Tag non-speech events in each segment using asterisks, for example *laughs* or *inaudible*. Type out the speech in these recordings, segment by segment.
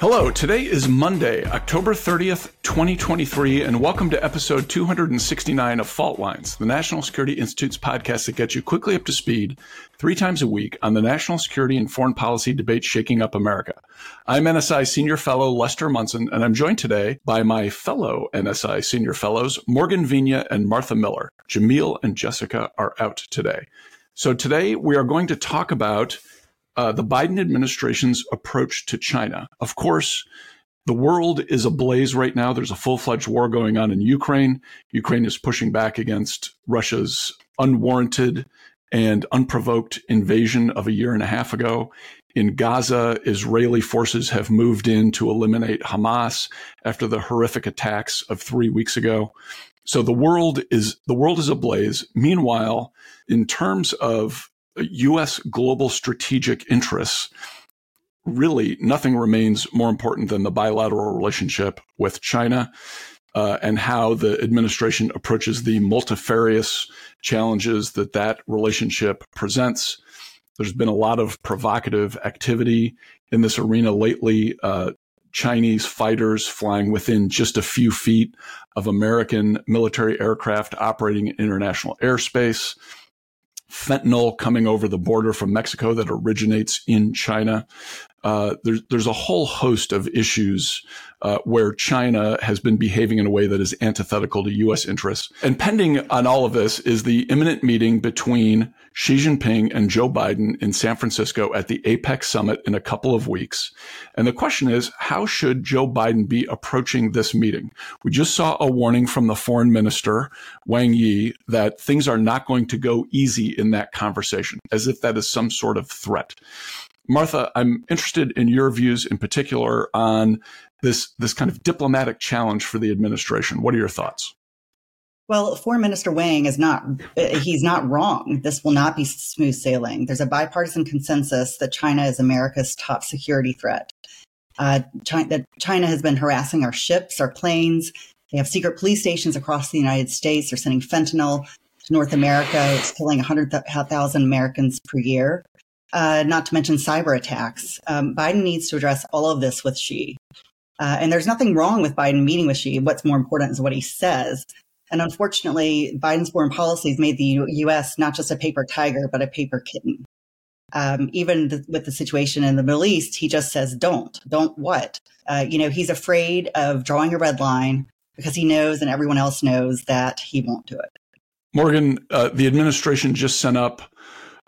Hello, today is Monday, October 30th, 2023, and welcome to episode 269 of Fault Lines, the National Security Institute's podcast that gets you quickly up to speed three times a week on the national security and foreign policy debate shaking up America. I'm NSI Senior Fellow Lester Munson, and I'm joined today by my fellow NSI Senior Fellows, Morgan Viña and Martha Miller. Jamil and Jessica are out today. So today we are going to talk about uh, the Biden administration's approach to China. Of course, the world is ablaze right now. There's a full fledged war going on in Ukraine. Ukraine is pushing back against Russia's unwarranted and unprovoked invasion of a year and a half ago. In Gaza, Israeli forces have moved in to eliminate Hamas after the horrific attacks of three weeks ago. So the world is the world is ablaze. Meanwhile, in terms of U.S. global strategic interests, really nothing remains more important than the bilateral relationship with China uh, and how the administration approaches the multifarious challenges that that relationship presents. There's been a lot of provocative activity in this arena lately. Uh, Chinese fighters flying within just a few feet of American military aircraft operating in international airspace fentanyl coming over the border from Mexico that originates in China. Uh, there's there's a whole host of issues uh, where China has been behaving in a way that is antithetical to U.S. interests. And pending on all of this is the imminent meeting between Xi Jinping and Joe Biden in San Francisco at the APEC summit in a couple of weeks. And the question is, how should Joe Biden be approaching this meeting? We just saw a warning from the foreign minister, Wang Yi, that things are not going to go easy in that conversation, as if that is some sort of threat. Martha, I'm interested in your views in particular on this this kind of diplomatic challenge for the administration. What are your thoughts? Well, Foreign Minister Wang is not, he's not wrong. This will not be smooth sailing. There's a bipartisan consensus that China is America's top security threat. Uh, China, that China has been harassing our ships, our planes. They have secret police stations across the United States. They're sending fentanyl to North America. It's killing 100,000 Americans per year uh, not to mention cyber attacks. Um, Biden needs to address all of this with Xi. Uh, and there's nothing wrong with Biden meeting with Xi. What's more important is what he says. And unfortunately, Biden's foreign policies made the U- U.S. not just a paper tiger, but a paper kitten. Um, even th- with the situation in the Middle East, he just says, don't, don't what? Uh, you know, he's afraid of drawing a red line because he knows and everyone else knows that he won't do it. Morgan, uh, the administration just sent up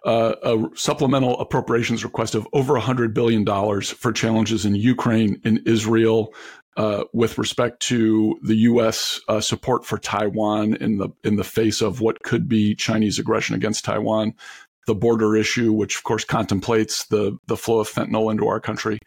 uh, a supplemental appropriations request of over $100 billion for challenges in Ukraine, in Israel, uh, with respect to the U.S. Uh, support for Taiwan in the in the face of what could be Chinese aggression against Taiwan, the border issue, which of course contemplates the the flow of fentanyl into our country.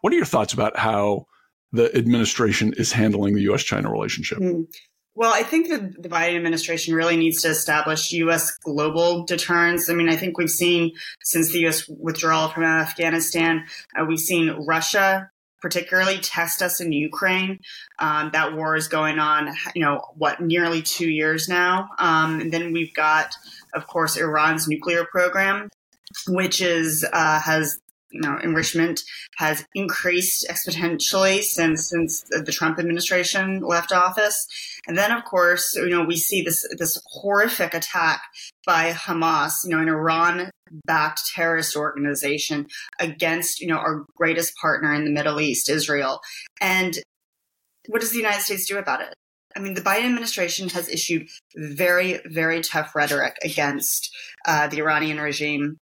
What are your thoughts about how the administration is handling the U.S.-China relationship? Mm. Well, I think the, the Biden administration really needs to establish U.S. global deterrence. I mean, I think we've seen since the U.S. withdrawal from Afghanistan, uh, we've seen Russia particularly test us in Ukraine. Um, that war is going on, you know, what, nearly two years now. Um, and then we've got, of course, Iran's nuclear program, which is uh, has you know, enrichment has increased exponentially since since the Trump administration left office. And then, of course, you know, we see this this horrific attack by Hamas, you know, an Iran-backed terrorist organization against, you know, our greatest partner in the Middle East, Israel. And what does the United States do about it? I mean, the Biden administration has issued very, very tough rhetoric against uh, the Iranian regime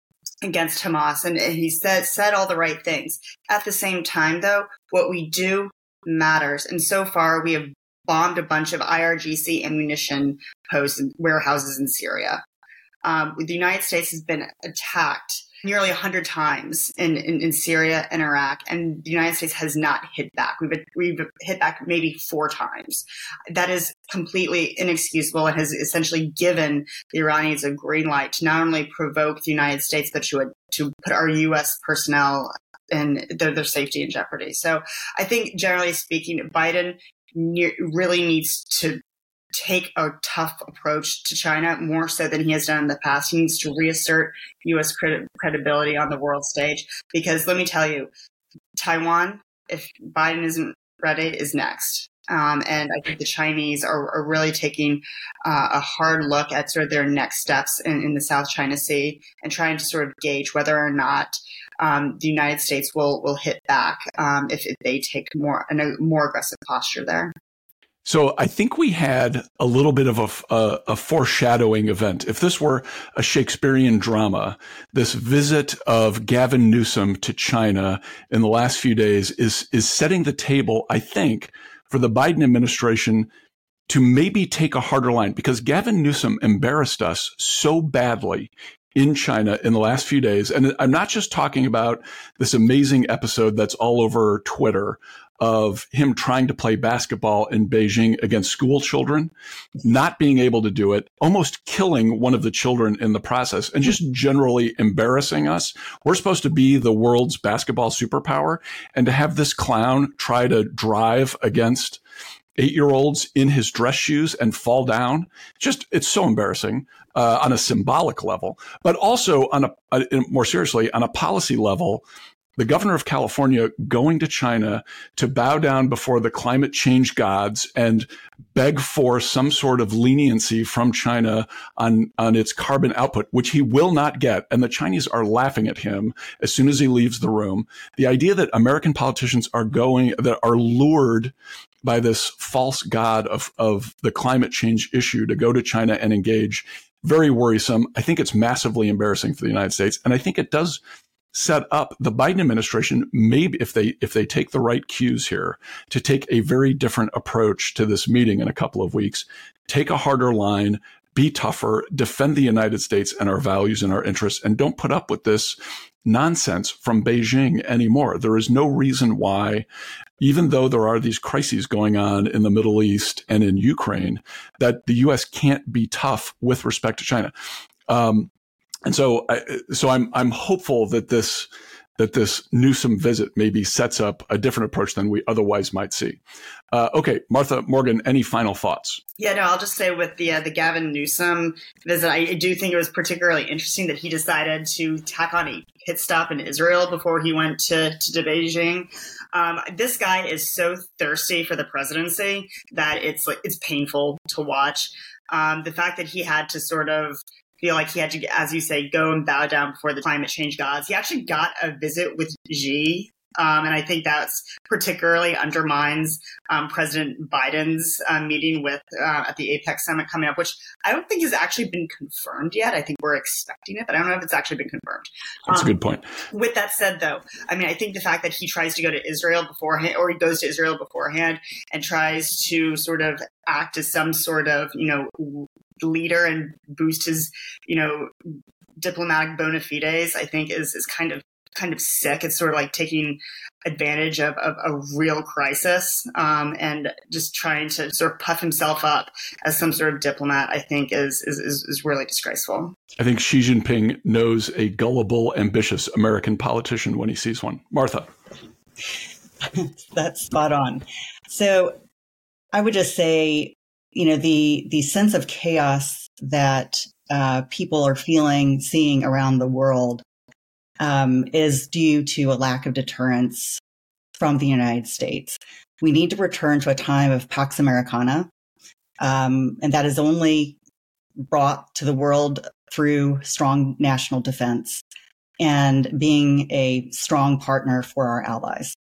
against Hamas, and he said said all the right things. At the same time, though, what we do matters, and so far we have bombed a bunch of IRGC ammunition posts and warehouses in Syria. Um, the United States has been attacked nearly 100 times in, in, in, Syria and Iraq, and the United States has not hit back. We've, we've hit back maybe four times. That is completely inexcusable and has essentially given the Iranians a green light to not only provoke the United States, but to, to put our U.S. personnel and their, their safety in jeopardy. So I think generally speaking, Biden really needs to take a tough approach to China more so than he has done in the past. He needs to reassert U.S. credibility on the world stage because let me tell you, Taiwan if Biden isn't ready, is next. Um, and I think the Chinese are, are really taking uh, a hard look at sort of their next steps in, in, the South China Sea and trying to sort of gauge whether or not um, the United States will will hit back um, if, if, they take more a more aggressive posture there. So I think we had a little bit of a, a, a, foreshadowing event. If this were a Shakespearean drama, this visit of Gavin Newsom to China in the last few days is is setting the table, I think, for the Biden administration to maybe take a harder line because Gavin Newsom embarrassed us so badly in China in the last few days. And I'm not just talking about this amazing episode that's all over Twitter of him trying to play basketball in Beijing against school children, not being able to do it, almost killing one of the children in the process, and just generally embarrassing us. We're supposed to be the world's basketball superpower, and to have this clown try to drive against eight year olds in his dress shoes and fall down. Just, it's so embarrassing uh, on a symbolic level, but also on a, a, more seriously, on a policy level. The governor of California going to China to bow down before the climate change gods and beg for some sort of leniency from China on, on its carbon output, which he will not get. And the Chinese are laughing at him as soon as he leaves the room. The idea that American politicians are going, that are lured by this false god of, of the climate change issue to go to China and engage. Very worrisome. I think it's massively embarrassing for the United States. And I think it does set up the Biden administration, maybe if they, if they take the right cues here to take a very different approach to this meeting in a couple of weeks, take a harder line, be tougher, defend the United States and our values and our interests, and don't put up with this nonsense from Beijing anymore. There is no reason why even though there are these crises going on in the Middle East and in Ukraine, that the U.S. can't be tough with respect to China. Um, and so, I, so I'm I'm hopeful that this that this Newsom visit maybe sets up a different approach than we otherwise might see. Uh, okay, Martha Morgan, any final thoughts? Yeah, no, I'll just say with the uh, the Gavin Newsom visit, I do think it was particularly interesting that he decided to tack on a pit stop in Israel before he went to, to Beijing. Um, this guy is so thirsty for the presidency that it's like it's painful to watch. Um, the fact that he had to sort of feel like he had to, as you say, go and bow down before the climate change gods. He actually got a visit with Xi um, and I think that's particularly undermines um, President Biden's uh, meeting with uh, at the APEC summit coming up, which I don't think has actually been confirmed yet. I think we're expecting it, but I don't know if it's actually been confirmed. That's um, a good point. With that said, though, I mean, I think the fact that he tries to go to Israel beforehand, or he goes to Israel beforehand and tries to sort of act as some sort of, you know, leader and boost his, you know, diplomatic bona fides, I think is is kind of kind of sick. It's sort of like taking advantage of, of a real crisis um, and just trying to sort of puff himself up as some sort of diplomat. I think is is is really disgraceful. I think Xi Jinping knows a gullible, ambitious American politician when he sees one. Martha, *laughs* that's spot on. So I would just say, you know, the the sense of chaos that uh, people are feeling, seeing around the world um, is due to a lack of deterrence from the United States. We need to return to a time of Pax Americana, um, and that is only brought to the world through strong national defense and being a strong partner for our allies.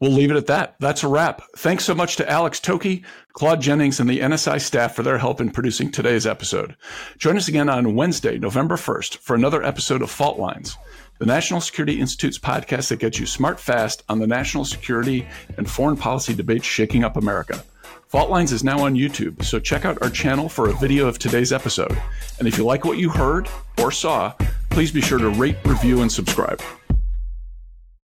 We'll leave it at that. That's a wrap. Thanks so much to Alex Toki, Claude Jennings, and the NSI staff for their help in producing today's episode. Join us again on Wednesday, November 1st, for another episode of Fault Lines the National Security Institute's podcast that gets you smart fast on the national security and foreign policy debates shaking up America. Fault Lines is now on YouTube, so check out our channel for a video of today's episode. And if you like what you heard or saw, please be sure to rate, review, and subscribe.